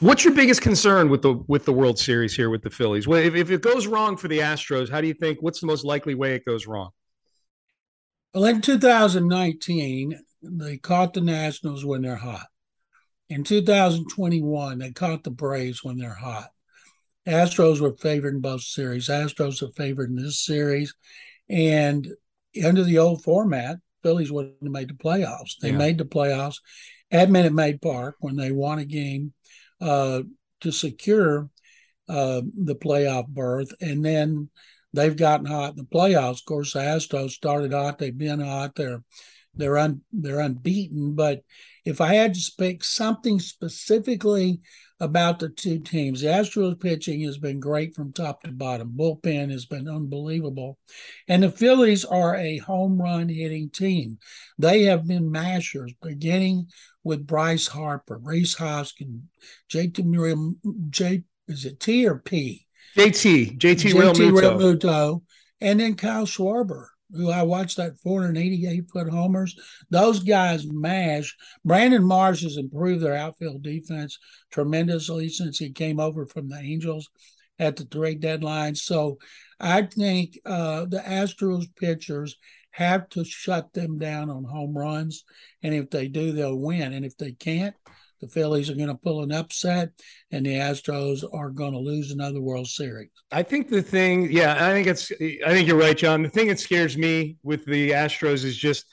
What's your biggest concern with the with the World Series here with the Phillies? Well, if, if it goes wrong for the Astros, how do you think? What's the most likely way it goes wrong? Well, in 2019, they caught the Nationals when they're hot. In 2021, they caught the Braves when they're hot. Astros were favored in both series. Astros are favored in this series. And under the old format, Phillies wouldn't have made the playoffs. They yeah. made the playoffs at Minute Maid Park when they won a game uh, to secure uh, the playoff berth. And then they've gotten hot in the playoffs. Of course, the Astros started hot. They've been hot. They're they're un, they're unbeaten. But if I had to speak something specifically about the two teams, the Astros pitching has been great from top to bottom. Bullpen has been unbelievable, and the Phillies are a home run hitting team. They have been mashers, beginning with Bryce Harper, Rhys Hoskins, JT Muriel, J is it T or P? JT, JT, JT Realmuto. and then Kyle Schwarber, who I watched that 488 foot homers. Those guys mash. Brandon Marsh has improved their outfield defense tremendously since he came over from the Angels at the trade deadline. So I think uh, the Astros pitchers have to shut them down on home runs. And if they do, they'll win. And if they can't, the Phillies are going to pull an upset and the Astros are going to lose another World Series. I think the thing, yeah, I think it's, I think you're right, John. The thing that scares me with the Astros is just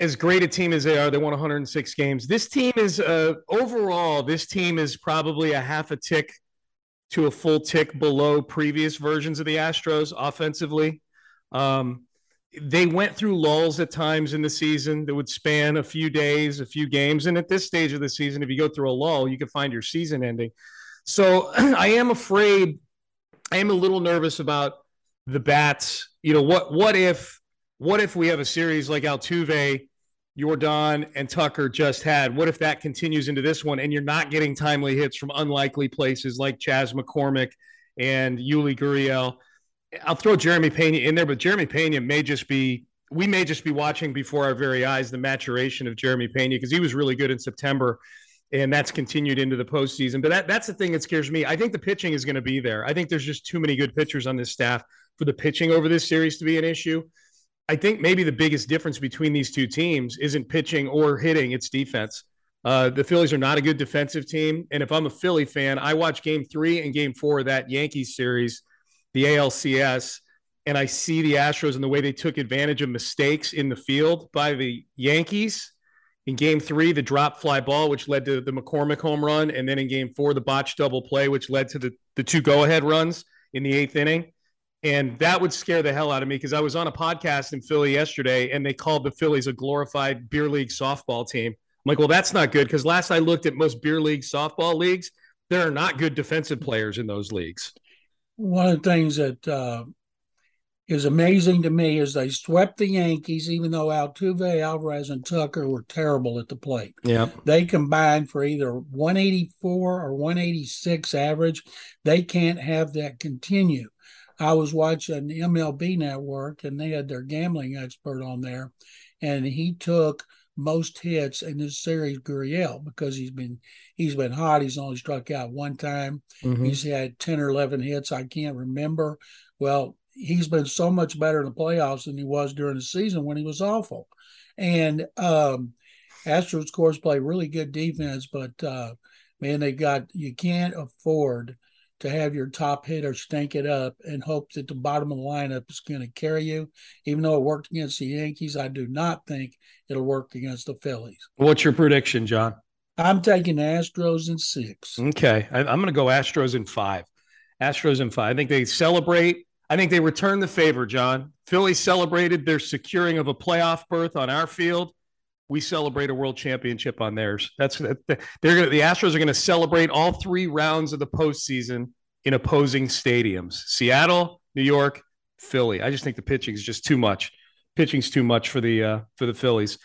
as great a team as they are, they won 106 games. This team is, uh, overall, this team is probably a half a tick to a full tick below previous versions of the Astros offensively. Um, they went through lulls at times in the season that would span a few days, a few games. And at this stage of the season, if you go through a lull, you can find your season ending. So I am afraid, I am a little nervous about the bats. You know, what what if what if we have a series like Altuve, Yordan, and Tucker just had? What if that continues into this one and you're not getting timely hits from unlikely places like Chas McCormick and Yuli Gurriel? I'll throw Jeremy Pena in there, but Jeremy Pena may just be we may just be watching before our very eyes the maturation of Jeremy Pena because he was really good in September and that's continued into the postseason. But that, that's the thing that scares me. I think the pitching is going to be there. I think there's just too many good pitchers on this staff for the pitching over this series to be an issue. I think maybe the biggest difference between these two teams isn't pitching or hitting, it's defense. Uh, the Phillies are not a good defensive team. And if I'm a Philly fan, I watch game three and game four of that Yankees series the ALCS, and I see the Astros and the way they took advantage of mistakes in the field by the Yankees. In game three, the drop fly ball, which led to the McCormick home run. And then in game four, the botched double play, which led to the, the two go ahead runs in the eighth inning. And that would scare the hell out of me because I was on a podcast in Philly yesterday and they called the Phillies a glorified beer league softball team. I'm like, well, that's not good because last I looked at most beer league softball leagues, there are not good defensive players in those leagues one of the things that uh, is amazing to me is they swept the Yankees, even though Altuve, Alvarez, and Tucker were terrible at the plate. Yeah, they combined for either 184 or 186 average. They can't have that continue. I was watching MLB Network, and they had their gambling expert on there, and he took most hits in this series Gurriel because he's been he's been hot. He's only struck out one time. Mm-hmm. He's had ten or eleven hits. I can't remember. Well, he's been so much better in the playoffs than he was during the season when he was awful. And um, Astros, of course, play really good defense, but uh, man, they got you can't afford to have your top hitter stink it up and hope that the bottom of the lineup is going to carry you. Even though it worked against the Yankees, I do not think it'll work against the Phillies. What's your prediction, John? I'm taking Astros in six. Okay. I, am going to go Astros in five. Astros in five. I think they celebrate. I think they return the favor, John. Philly celebrated their securing of a playoff berth on our field we celebrate a world championship on theirs. That's they're gonna the Astros are going to celebrate all three rounds of the postseason in opposing stadiums: Seattle, New York, Philly. I just think the pitching is just too much. Pitching's too much for the uh, for the Phillies.